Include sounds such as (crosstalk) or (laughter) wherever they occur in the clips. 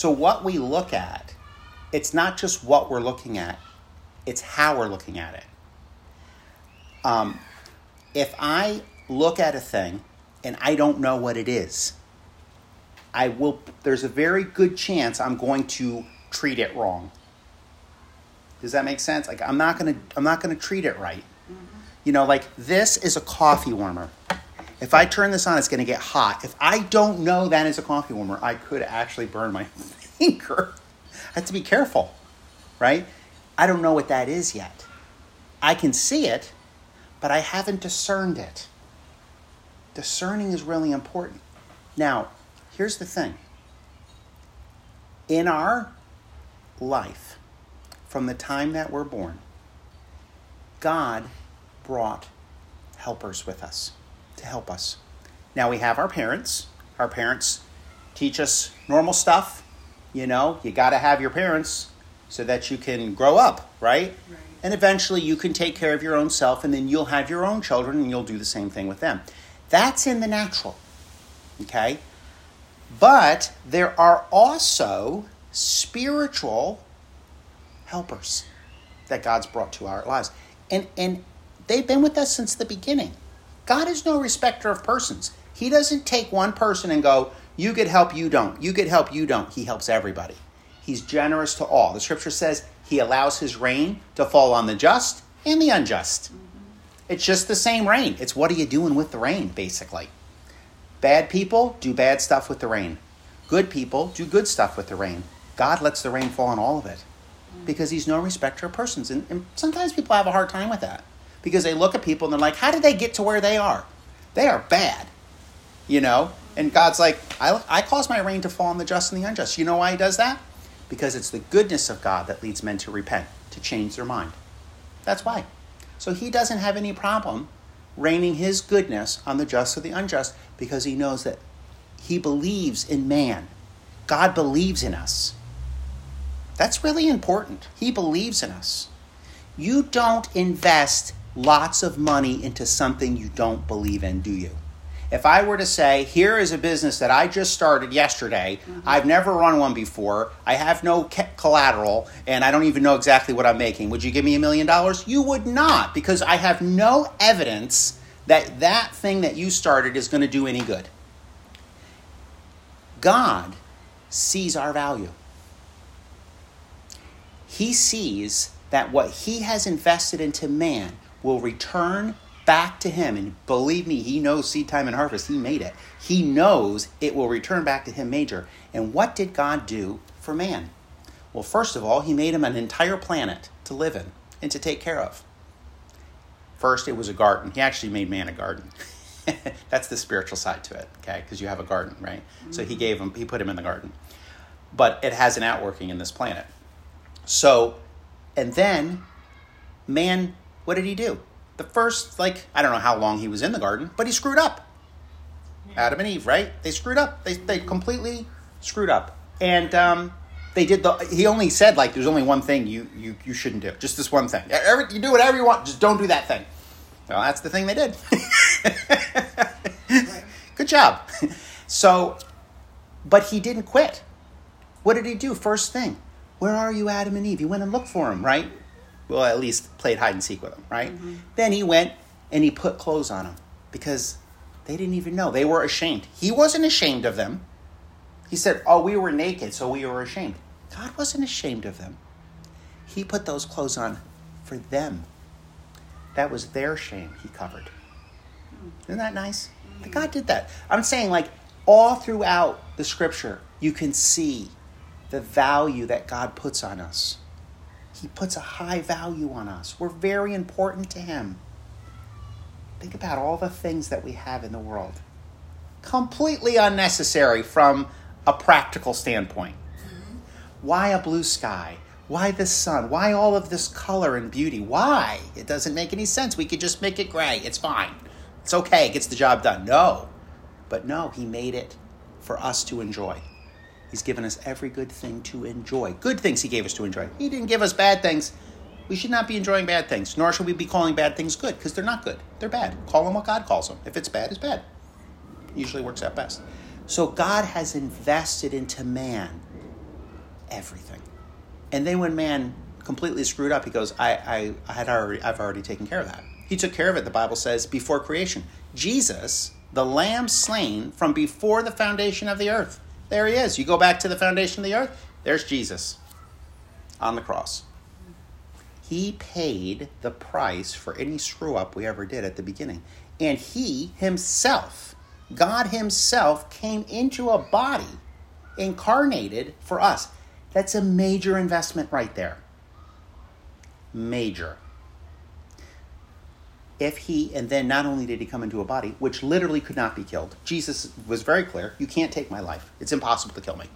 So, what we look at, it's not just what we're looking at, it's how we're looking at it. Um, if I look at a thing and I don't know what it is, I will, there's a very good chance I'm going to treat it wrong. Does that make sense? Like I'm not gonna I'm not gonna treat it right. You know, like this is a coffee warmer. If I turn this on, it's gonna get hot. If I don't know that is a coffee warmer, I could actually burn my (laughs) finger. I have to be careful, right? I don't know what that is yet. I can see it, but I haven't discerned it. Discerning is really important. Now, here's the thing. In our life, from the time that we're born, God brought helpers with us to help us. Now we have our parents. Our parents teach us normal stuff. You know, you got to have your parents so that you can grow up, right? right? And eventually you can take care of your own self and then you'll have your own children and you'll do the same thing with them. That's in the natural. Okay? But there are also spiritual helpers that God's brought to our lives. And, and they've been with us since the beginning. God is no respecter of persons. He doesn't take one person and go, you get help, you don't. You get help, you don't. He helps everybody. He's generous to all. The scripture says he allows his rain to fall on the just and the unjust. Mm-hmm. It's just the same rain. It's what are you doing with the rain, basically. Bad people do bad stuff with the rain. Good people do good stuff with the rain. God lets the rain fall on all of it because he's no respecter of persons. And, and, sometimes people have a hard time with that because they look at people and they're like, how did they get to where they are? They are bad, you know? And God's like, I, I cause my rain to fall on the just and the unjust. You know why he does that? Because it's the goodness of God that leads men to repent, to change their mind. That's why. So he doesn't have any problem raining his goodness on the just or the unjust because he knows that he believes in man. God believes in us. That's really important. He believes in us. You don't invest lots of money into something you don't believe in, do you? If I were to say, here is a business that I just started yesterday, mm-hmm. I've never run one before, I have no collateral, and I don't even know exactly what I'm making, would you give me a million dollars? You would not, because I have no evidence that that thing that you started is going to do any good. God sees our value he sees that what he has invested into man will return back to him. And believe me, he knows seed time and harvest. He made it. He knows it will return back to him major. And what did God do for man? Well, first of all, he made him an entire planet to live in and to take care of. First, it was a garden. He actually made man a garden. (laughs) That's the spiritual side to it, okay? Because you have a garden, right? Mm-hmm. So he gave him, he put him in the garden. But it has an outworking in this planet. So, and then man, what did he do? The first, like, I don't know how long he was in the garden, but he screwed up. Adam and Eve, right? They screwed up. They, they completely screwed up. And um, they did the, he only said, like, there's only one thing you, you, you shouldn't do. Just this one thing. Every, you do whatever you want, just don't do that thing. Well, that's the thing they did. (laughs) Good job. So, but he didn't quit. What did he do? First thing, where are you, Adam and Eve? He went and looked for him, right? Well, at least played hide and seek with him, right? Mm-hmm. Then he went and he put clothes on them because they didn't even know. They were ashamed. He wasn't ashamed of them. He said, Oh, we were naked, so we were ashamed. God wasn't ashamed of them. He put those clothes on for them. That was their shame he covered. Isn't that nice? Mm-hmm. God did that. I'm saying, like, all throughout the scripture, you can see the value that God puts on us. He puts a high value on us. We're very important to Him. Think about all the things that we have in the world. Completely unnecessary from a practical standpoint. Mm-hmm. Why a blue sky? Why the sun? Why all of this color and beauty? Why? It doesn't make any sense. We could just make it gray. It's fine. It's okay. It gets the job done. No. But no, He made it for us to enjoy. He's given us every good thing to enjoy. Good things He gave us to enjoy. He didn't give us bad things. We should not be enjoying bad things, nor should we be calling bad things good, because they're not good. They're bad. Call them what God calls them. If it's bad, it's bad. Usually works out best. So God has invested into man everything. And then when man completely screwed up, he goes, I, I, I had already, I've already taken care of that. He took care of it, the Bible says, before creation. Jesus, the lamb slain from before the foundation of the earth. There he is. You go back to the foundation of the earth, there's Jesus on the cross. He paid the price for any screw up we ever did at the beginning. And he himself, God himself, came into a body incarnated for us. That's a major investment right there. Major. If he, and then not only did he come into a body, which literally could not be killed, Jesus was very clear you can't take my life. It's impossible to kill me.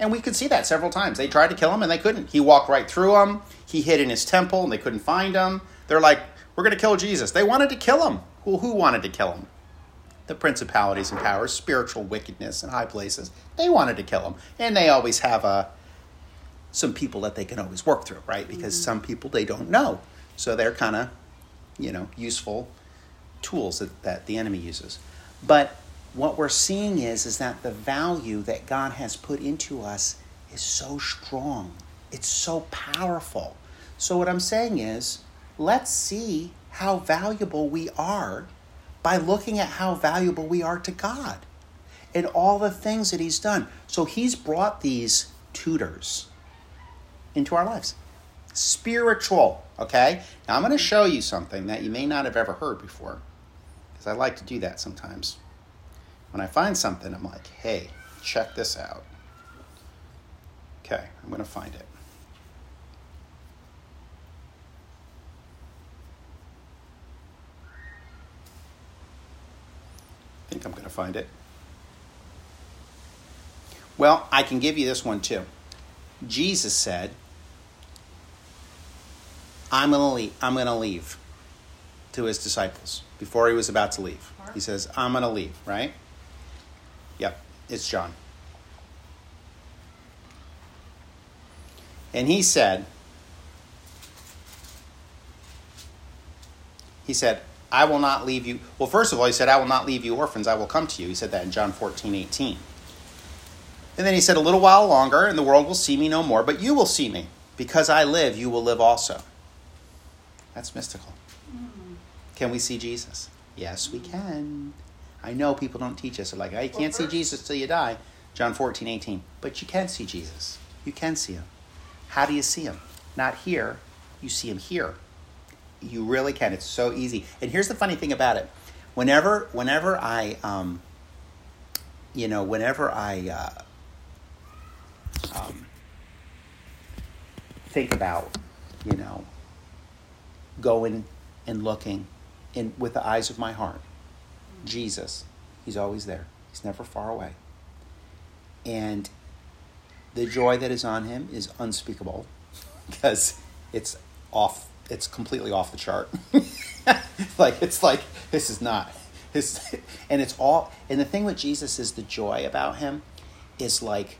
And we could see that several times. They tried to kill him and they couldn't. He walked right through them. He hid in his temple and they couldn't find him. They're like, we're going to kill Jesus. They wanted to kill him. Well, who wanted to kill him? The principalities and powers, spiritual wickedness in high places. They wanted to kill him. And they always have a, uh, some people that they can always work through, right? Because mm-hmm. some people they don't know. So they're kind of, you know, useful tools that, that the enemy uses. But what we're seeing is is that the value that God has put into us is so strong. It's so powerful. So what I'm saying is, let's see how valuable we are by looking at how valuable we are to God and all the things that he's done. So he's brought these tutors into our lives. Spiritual, okay? Now I'm going to show you something that you may not have ever heard before because I like to do that sometimes. When I find something, I'm like, hey, check this out. Okay, I'm going to find it. I think I'm going to find it. Well, I can give you this one too. Jesus said, I'm going to leave, I'm to leave to his disciples before he was about to leave. He says, I'm going to leave, right? Yep, it's John. And he said, he said, I will not leave you. Well, first of all, he said, I will not leave you orphans, I will come to you. He said that in John 14, 18. And then he said, A little while longer, and the world will see me no more, but you will see me. Because I live, you will live also. That's mystical. Mm-hmm. Can we see Jesus? Yes, we can. I know people don't teach us. They're like, oh, you can't see Jesus till you die. John 14, 18. But you can see Jesus. You can see him. How do you see him? Not here. You see him here. You really can. It's so easy. And here's the funny thing about it. Whenever, whenever I, um, you know, whenever I uh, um, think about, you know, going and looking in with the eyes of my heart Jesus, He's always there. He's never far away. And the joy that is on him is unspeakable (laughs) because it's off it's completely off the chart. (laughs) like it's like this is not his (laughs) and it's all and the thing with Jesus is the joy about him is like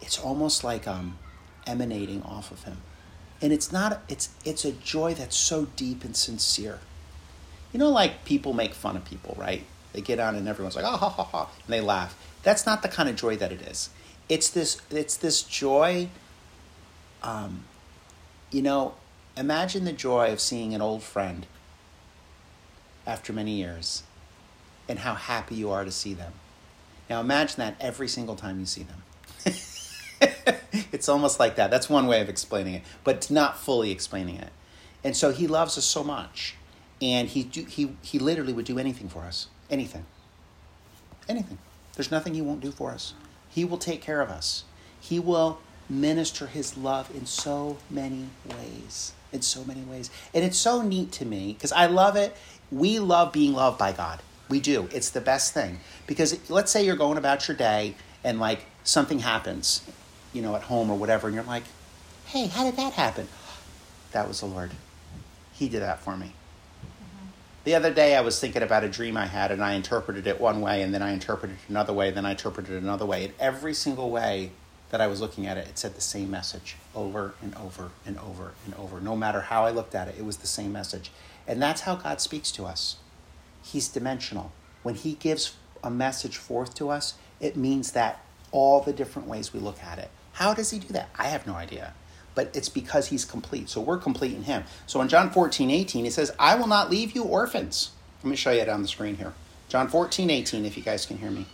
it's almost like um emanating off of him. And it's not it's it's a joy that's so deep and sincere. You know, like people make fun of people, right? They get on and everyone's like, oh, ha, ha, ha, and they laugh. That's not the kind of joy that it is. It's this, it's this joy. Um, you know, imagine the joy of seeing an old friend after many years and how happy you are to see them. Now imagine that every single time you see them. (laughs) it's almost like that. That's one way of explaining it, but not fully explaining it. And so he loves us so much and he do, he he literally would do anything for us, anything, anything. There's nothing he won't do for us. He will take care of us. He will minister his love in so many ways. In so many ways, and it's so neat to me because I love it. We love being loved by God. We do. It's the best thing because let's say you're going about your day and like something happens, you know, at home or whatever, and you're like, "Hey, how did that happen?" That was the Lord. He did that for me. Mm-hmm. The other day, I was thinking about a dream I had, and I interpreted it one way, and then I interpreted it another way, and then I interpreted it another way. And every single way that I was looking at it, it said the same message over and over and over and over. No matter how I looked at it, it was the same message. And that's how God speaks to us. He's dimensional. When He gives a message forth to us, it means that all the different ways we look at it, How does he do that? I have no idea. But it's because he's complete. So we're complete in him. So in John 14, 18, he says, I will not leave you orphans. Let me show you it on the screen here. John 14, 18, if you guys can hear me.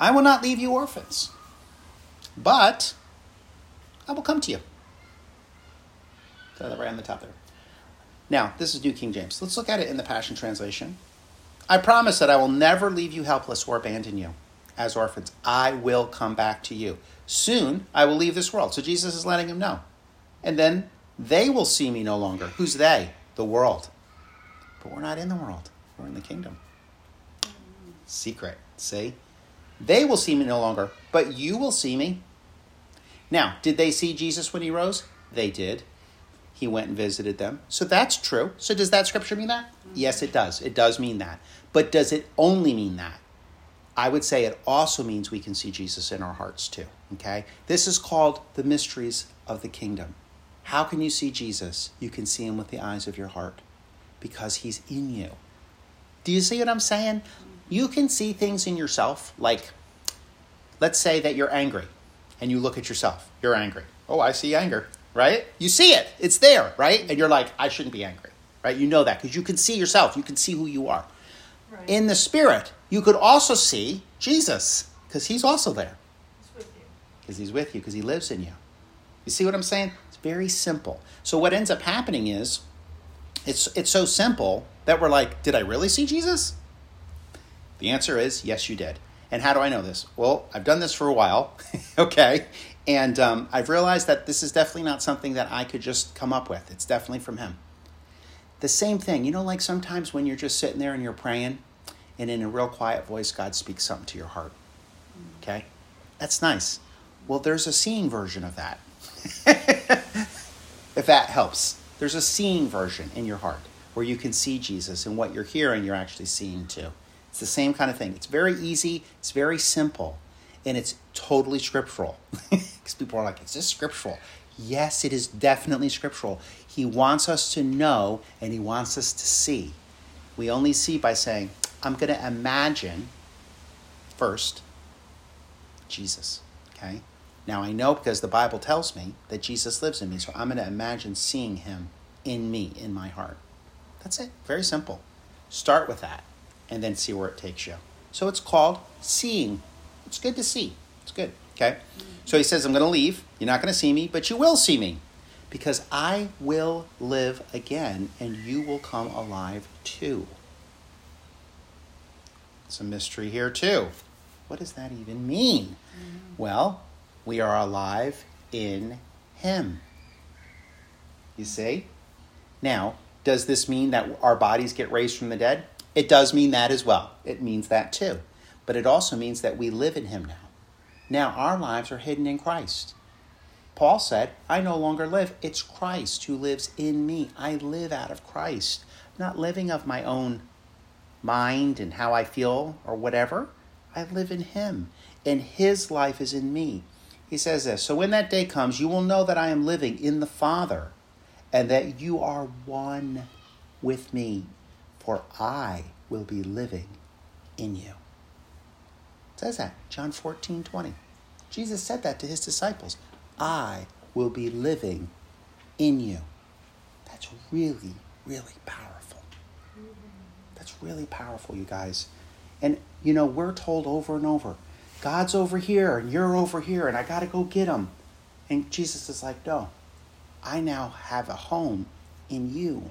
I will not leave you orphans, but I will come to you. That right on the top there. Now, this is New King James. Let's look at it in the Passion Translation. I promise that I will never leave you helpless or abandon you as orphans. I will come back to you. Soon I will leave this world. So Jesus is letting him know. And then they will see me no longer. Who's they? The world. But we're not in the world, we're in the kingdom. Secret. See? They will see me no longer, but you will see me. Now, did they see Jesus when he rose? They did. He went and visited them. So that's true. So does that scripture mean that? Mm-hmm. Yes, it does. It does mean that. But does it only mean that? I would say it also means we can see Jesus in our hearts too. Okay? This is called the mysteries of the kingdom. How can you see Jesus? You can see him with the eyes of your heart because he's in you. Do you see what I'm saying? You can see things in yourself, like let's say that you're angry and you look at yourself. You're angry. Oh, I see anger, right? You see it, it's there, right? And you're like, I shouldn't be angry, right? You know that because you can see yourself, you can see who you are. Right. In the spirit, you could also see Jesus because he's also there. Because he's with you, because he lives in you. You see what I'm saying? It's very simple. So what ends up happening is it's it's so simple that we're like, did I really see Jesus? The answer is yes, you did. And how do I know this? Well, I've done this for a while, (laughs) okay, and um, I've realized that this is definitely not something that I could just come up with. It's definitely from Him. The same thing, you know, like sometimes when you're just sitting there and you're praying, and in a real quiet voice, God speaks something to your heart. Okay? That's nice. Well, there's a seeing version of that. (laughs) if that helps. There's a seeing version in your heart where you can see Jesus and what you're hearing, you're actually seeing too. It's the same kind of thing. It's very easy, it's very simple, and it's totally scriptural. (laughs) Because people are like, is this scriptural? Yes, it is definitely scriptural. He wants us to know and he wants us to see. We only see by saying, I'm going to imagine first Jesus. Okay? Now I know because the Bible tells me that Jesus lives in me, so I'm going to imagine seeing him in me, in my heart. That's it. Very simple. Start with that and then see where it takes you. So it's called seeing. It's good to see. It's good. Okay? So he says, I'm going to leave. You're not going to see me, but you will see me because I will live again and you will come alive too. It's a mystery here, too. What does that even mean? Mm-hmm. Well, we are alive in Him. You see? Now, does this mean that our bodies get raised from the dead? It does mean that as well. It means that too. But it also means that we live in Him now. Now, our lives are hidden in Christ. Paul said, I no longer live. It's Christ who lives in me. I live out of Christ. I'm not living of my own mind and how I feel or whatever. I live in Him, and His life is in me. He says this So when that day comes, you will know that I am living in the Father, and that you are one with me, for I will be living in you. It says that, John 14, 20. Jesus said that to his disciples. I will be living in you. That's really, really powerful. That's really powerful, you guys. And, you know, we're told over and over God's over here and you're over here and I got to go get him. And Jesus is like, no, I now have a home in you.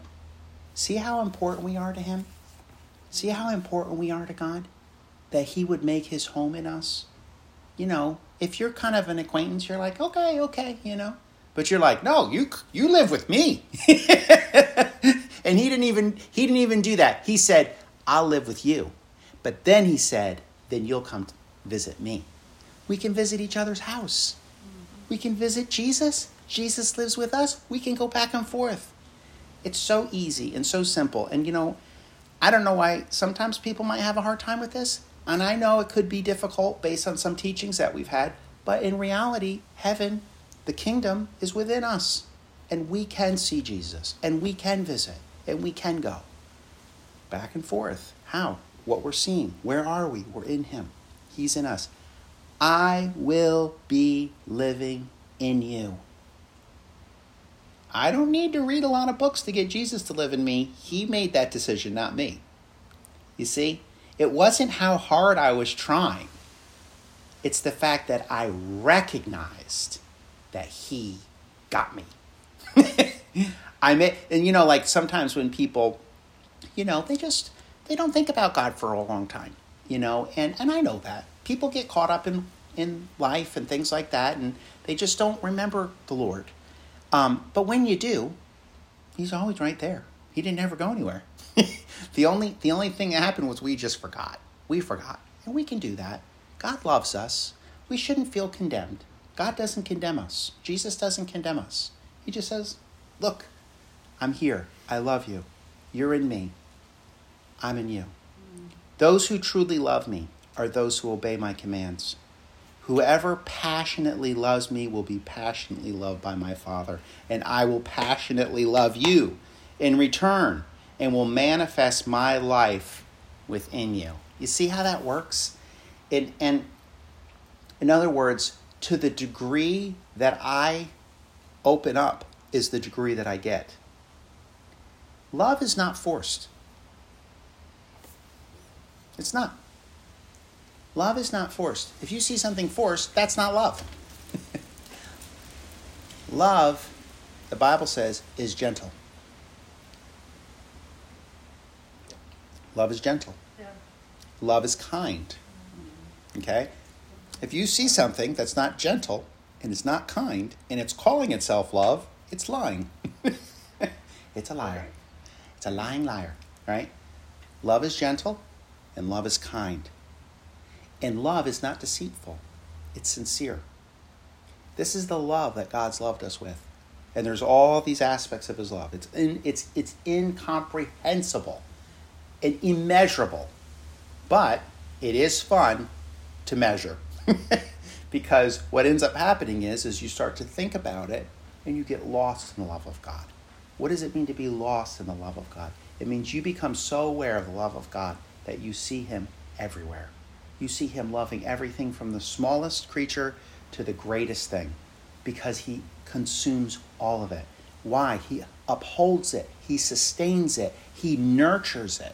See how important we are to him? See how important we are to God? That he would make his home in us? You know, if you're kind of an acquaintance, you're like, okay, okay, you know. But you're like, no, you you live with me. (laughs) and he didn't even he didn't even do that. He said, I'll live with you. But then he said, then you'll come visit me. We can visit each other's house. We can visit Jesus. Jesus lives with us. We can go back and forth. It's so easy and so simple. And you know, I don't know why sometimes people might have a hard time with this. And I know it could be difficult based on some teachings that we've had. But in reality, heaven, the kingdom, is within us. And we can see Jesus. And we can visit. And we can go. Back and forth. How? What we're seeing. Where are we? We're in Him. He's in us. I will be living in you. I don't need to read a lot of books to get Jesus to live in me. He made that decision, not me. You see, it wasn't how hard I was trying, it's the fact that I recognized that He got me. (laughs) I may, and you know, like sometimes when people, you know, they just they don't think about God for a long time, you know, and and I know that people get caught up in in life and things like that, and they just don't remember the Lord. Um, but when you do, He's always right there. He didn't ever go anywhere. (laughs) the only the only thing that happened was we just forgot. We forgot, and we can do that. God loves us. We shouldn't feel condemned. God doesn't condemn us. Jesus doesn't condemn us. He just says, "Look, I'm here. I love you. You're in me. I'm in you. Those who truly love me are those who obey my commands. Whoever passionately loves me will be passionately loved by my Father, and I will passionately love you in return and will manifest my life within you. You see how that works? And, and in other words, to the degree that I open up is the degree that I get. Love is not forced. It's not. Love is not forced. If you see something forced, that's not love. (laughs) love, the Bible says, is gentle. Love is gentle. Yeah. Love is kind. Okay? If you see something that's not gentle and it's not kind and it's calling itself love, it's lying. (laughs) it's a liar. It's a lying liar, right? Love is gentle and love is kind. And love is not deceitful, it's sincere. This is the love that God's loved us with. And there's all these aspects of his love. It's, in, it's, it's incomprehensible and immeasurable. But it is fun to measure. (laughs) because what ends up happening is, is you start to think about it and you get lost in the love of God. What does it mean to be lost in the love of God? It means you become so aware of the love of God that you see Him everywhere. You see Him loving everything from the smallest creature to the greatest thing because He consumes all of it. Why? He upholds it, He sustains it, He nurtures it.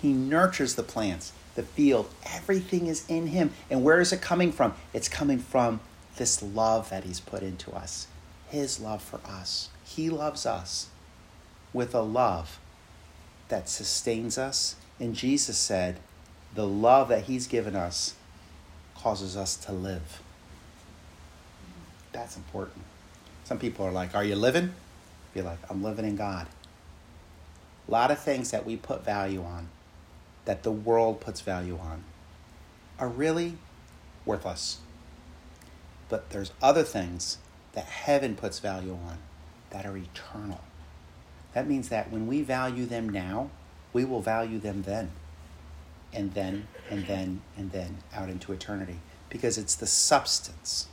He nurtures the plants, the field. Everything is in Him. And where is it coming from? It's coming from this love that He's put into us, His love for us. He loves us with a love that sustains us and Jesus said, the love that He's given us causes us to live. That's important. Some people are like, Are you living? Be like, I'm living in God. A lot of things that we put value on, that the world puts value on, are really worthless. But there's other things that heaven puts value on that are eternal. That means that when we value them now, we will value them then and then and then and then out into eternity because it's the substance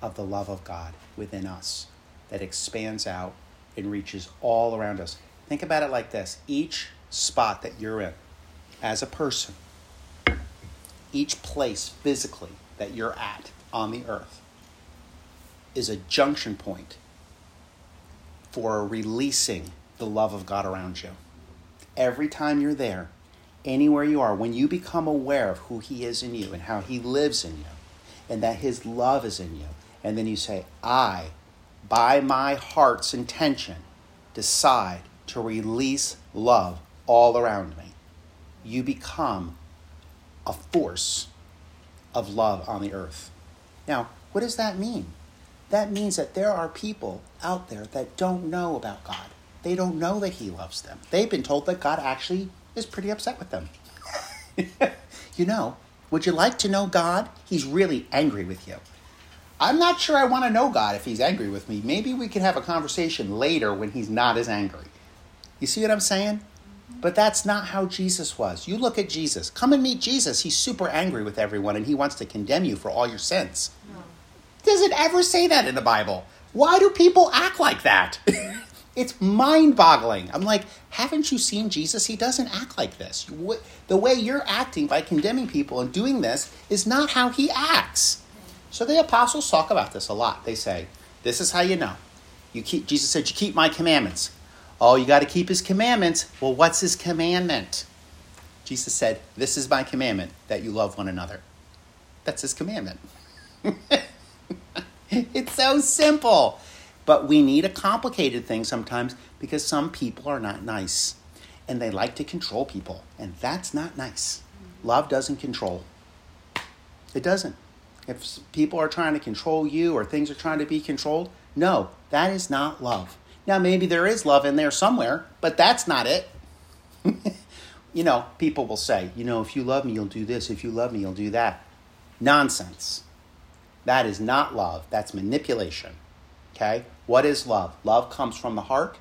of the love of God within us that expands out and reaches all around us. Think about it like this each spot that you're in as a person, each place physically that you're at on the earth is a junction point for releasing the love of God around you every time you're there, anywhere you are, when you become aware of who He is in you and how He lives in you, and that His love is in you, and then you say, I, by my heart's intention, decide to release love all around me, you become a force of love on the earth. Now, what does that mean? That means that there are people out there that don't know about God. They don't know that He loves them. They've been told that God actually is pretty upset with them. (laughs) you know, would you like to know God? He's really angry with you. I'm not sure I want to know God if He's angry with me. Maybe we could have a conversation later when He's not as angry. You see what I'm saying? But that's not how Jesus was. You look at Jesus. Come and meet Jesus. He's super angry with everyone and he wants to condemn you for all your sins. No. Does it ever say that in the Bible? Why do people act like that? (laughs) It's mind boggling. I'm like, haven't you seen Jesus? He doesn't act like this. The way you're acting by condemning people and doing this is not how he acts. So the apostles talk about this a lot. They say, this is how you know. You keep Jesus said, you keep my commandments. Oh, you got to keep his commandments. Well, what's his commandment? Jesus said, This is my commandment that you love one another. That's his commandment. (laughs) (laughs) it's so simple. But we need a complicated thing sometimes because some people are not nice and they like to control people. And that's not nice. Love doesn't control, it doesn't. If people are trying to control you or things are trying to be controlled, no, that is not love. Now, maybe there is love in there somewhere, but that's not it. (laughs) you know, people will say, you know, if you love me, you'll do this. If you love me, you'll do that. Nonsense. That is not love, that's manipulation. Okay? What is love? Love comes from the heart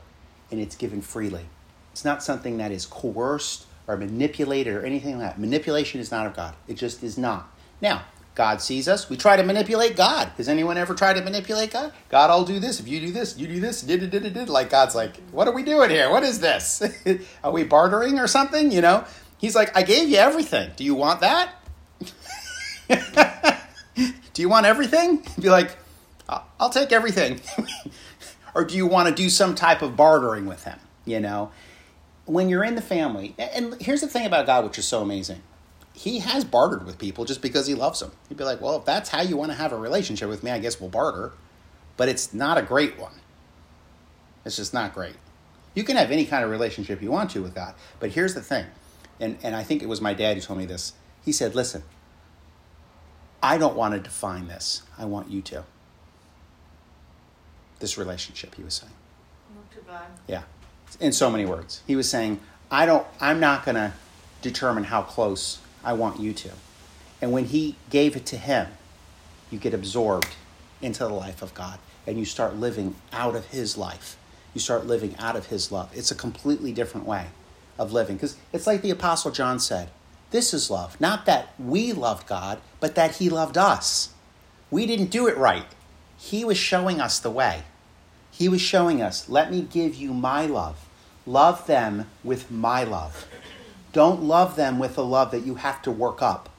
and it's given freely. It's not something that is coerced or manipulated or anything like that. Manipulation is not of God. It just is not. Now, God sees us. We try to manipulate God. Has anyone ever tried to manipulate God? God, I'll do this. If you do this, you do this. Did, did, did, did. Like God's like, what are we doing here? What is this? (laughs) are we bartering or something? You know? He's like, I gave you everything. Do you want that? (laughs) do you want everything? (laughs) Be like, I'll take everything. (laughs) or do you want to do some type of bartering with him? You know? When you're in the family, and here's the thing about God, which is so amazing he has bartered with people just because he loves them. He'd be like, well, if that's how you want to have a relationship with me, I guess we'll barter. But it's not a great one. It's just not great. You can have any kind of relationship you want to with God. But here's the thing, and, and I think it was my dad who told me this. He said, listen, I don't want to define this. I want you to. This relationship, he was saying. Yeah. In so many words. He was saying, I don't I'm not gonna determine how close I want you to. And when He gave it to Him, you get absorbed into the life of God and you start living out of His life. You start living out of His love. It's a completely different way of living because it's like the Apostle John said this is love. Not that we loved God, but that He loved us. We didn't do it right. He was showing us the way. He was showing us, let me give you my love. Love them with my love. Don't love them with a love that you have to work up.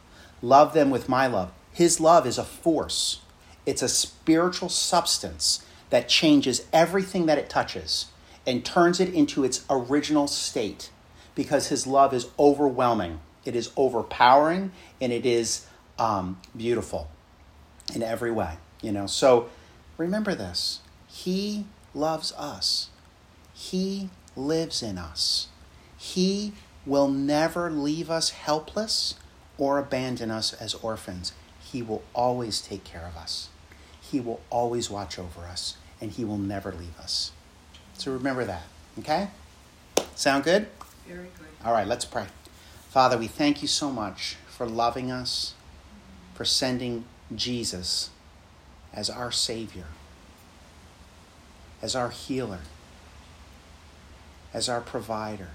Love them with my love. His love is a force, it's a spiritual substance that changes everything that it touches and turns it into its original state because his love is overwhelming, it is overpowering, and it is um, beautiful in every way. You know, so remember this He loves us, He lives in us, He will never leave us helpless or abandon us as orphans. He will always take care of us. He will always watch over us, and He will never leave us. So remember that, okay? Sound good? Very good. All right, let's pray. Father, we thank you so much for loving us, for sending Jesus as our Savior, as our healer, as our provider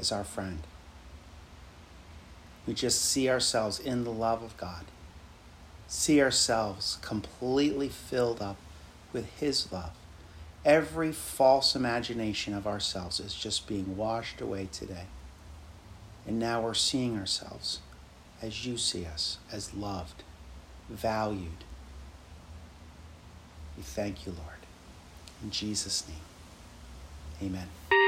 as our friend. We just see ourselves in the love of God, see ourselves completely filled up with His love. Every false imagination of ourselves is just being washed away today. And now we're seeing ourselves as you see us, as loved, valued. We thank you, Lord. In Jesus' name, amen.